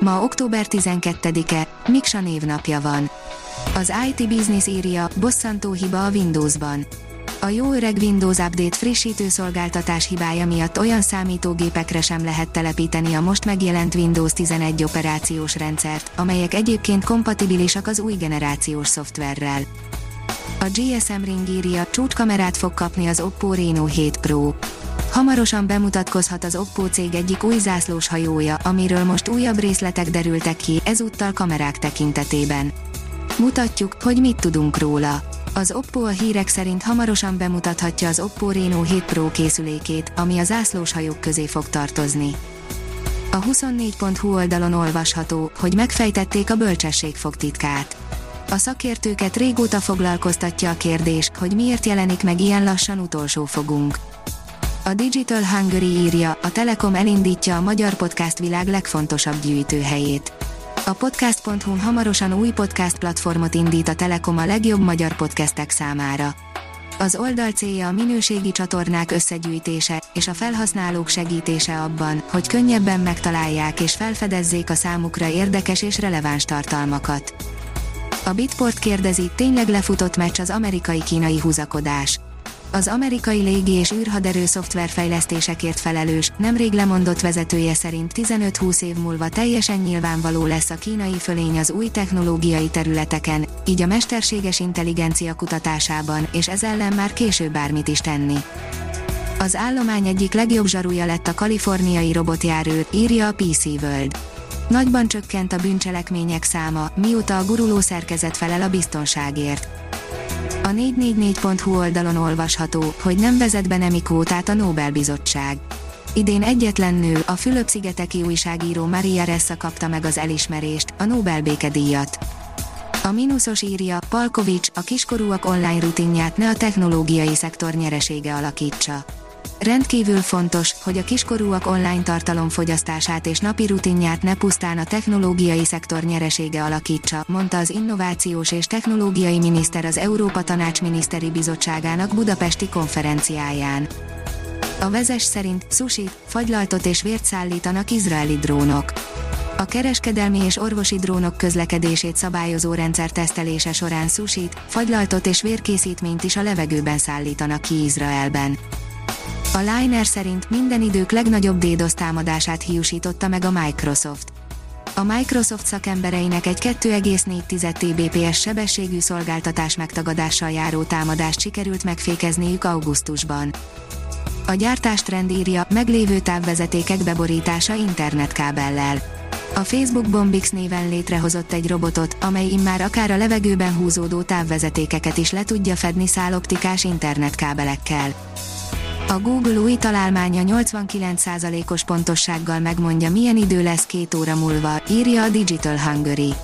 Ma október 12-e, Miksa névnapja van. Az IT Business írja, bosszantó hiba a Windowsban. A jó öreg Windows Update frissítő szolgáltatás hibája miatt olyan számítógépekre sem lehet telepíteni a most megjelent Windows 11 operációs rendszert, amelyek egyébként kompatibilisak az új generációs szoftverrel. A GSM Ring írja, csúcskamerát fog kapni az Oppo Reno 7 Pro. Hamarosan bemutatkozhat az Oppo cég egyik új zászlós hajója, amiről most újabb részletek derültek ki, ezúttal kamerák tekintetében. Mutatjuk, hogy mit tudunk róla. Az Oppo a hírek szerint hamarosan bemutathatja az Oppo Reno 7 Pro készülékét, ami a zászlós hajók közé fog tartozni. A 24.hu oldalon olvasható, hogy megfejtették a bölcsesség fogtitkát. A szakértőket régóta foglalkoztatja a kérdés, hogy miért jelenik meg ilyen lassan utolsó fogunk. A Digital Hungary írja, a Telekom elindítja a magyar podcast világ legfontosabb gyűjtőhelyét. A podcast.hu hamarosan új podcast platformot indít a Telekom a legjobb magyar podcastek számára. Az oldal célja a minőségi csatornák összegyűjtése és a felhasználók segítése abban, hogy könnyebben megtalálják és felfedezzék a számukra érdekes és releváns tartalmakat. A Bitport kérdezi, tényleg lefutott meccs az amerikai-kínai húzakodás az amerikai légi és űrhaderő szoftverfejlesztésekért felelős, nemrég lemondott vezetője szerint 15-20 év múlva teljesen nyilvánvaló lesz a kínai fölény az új technológiai területeken, így a mesterséges intelligencia kutatásában, és ez ellen már később bármit is tenni. Az állomány egyik legjobb zsarúja lett a kaliforniai robotjárőr, írja a PC World. Nagyban csökkent a bűncselekmények száma, mióta a guruló szerkezet felel a biztonságért a 444.hu oldalon olvasható, hogy nem vezet be nemi kvótát a Nobel-bizottság. Idén egyetlen nő, a Fülöp-szigeteki újságíró Maria Ressa kapta meg az elismerést, a Nobel békedíjat. A mínuszos írja, Palkovics a kiskorúak online rutinját ne a technológiai szektor nyeresége alakítsa. Rendkívül fontos, hogy a kiskorúak online tartalom fogyasztását és napi rutinját ne pusztán a technológiai szektor nyeresége alakítsa, mondta az Innovációs és Technológiai Miniszter az Európa Tanács Miniszteri Bizottságának budapesti konferenciáján. A vezes szerint sushi, fagylaltot és vért szállítanak izraeli drónok. A kereskedelmi és orvosi drónok közlekedését szabályozó rendszer tesztelése során sushit, fagylaltot és vérkészítményt is a levegőben szállítanak ki Izraelben. A Liner szerint minden idők legnagyobb DDoS támadását hiúsította meg a Microsoft. A Microsoft szakembereinek egy 2,4 Tbps sebességű szolgáltatás megtagadással járó támadást sikerült megfékezniük augusztusban. A gyártástrend írja, meglévő távvezetékek beborítása internetkábellel. A Facebook Bombix néven létrehozott egy robotot, amely immár akár a levegőben húzódó távvezetékeket is le tudja fedni száloptikás internetkábelekkel. A Google új találmánya 89%-os pontossággal megmondja milyen idő lesz két óra múlva, írja a Digital Hungary.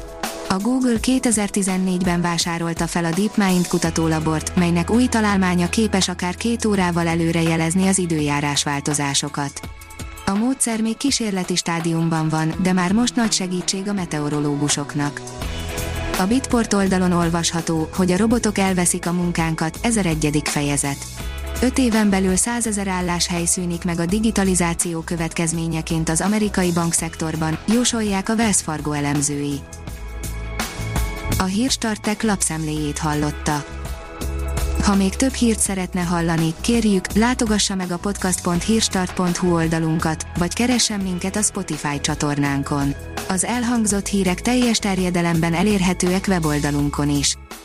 A Google 2014-ben vásárolta fel a DeepMind kutatólabort, melynek új találmánya képes akár két órával előre jelezni az időjárás változásokat. A módszer még kísérleti stádiumban van, de már most nagy segítség a meteorológusoknak. A Bitport oldalon olvasható, hogy a robotok elveszik a munkánkat, 1001. fejezet. 5 éven belül 100 ezer álláshely szűnik meg a digitalizáció következményeként az amerikai bankszektorban, jósolják a Wells Fargo elemzői. A Hírstartek lapszemléjét hallotta. Ha még több hírt szeretne hallani, kérjük, látogassa meg a podcast.hírstart.hu oldalunkat, vagy keressen minket a Spotify csatornánkon. Az elhangzott hírek teljes terjedelemben elérhetőek weboldalunkon is.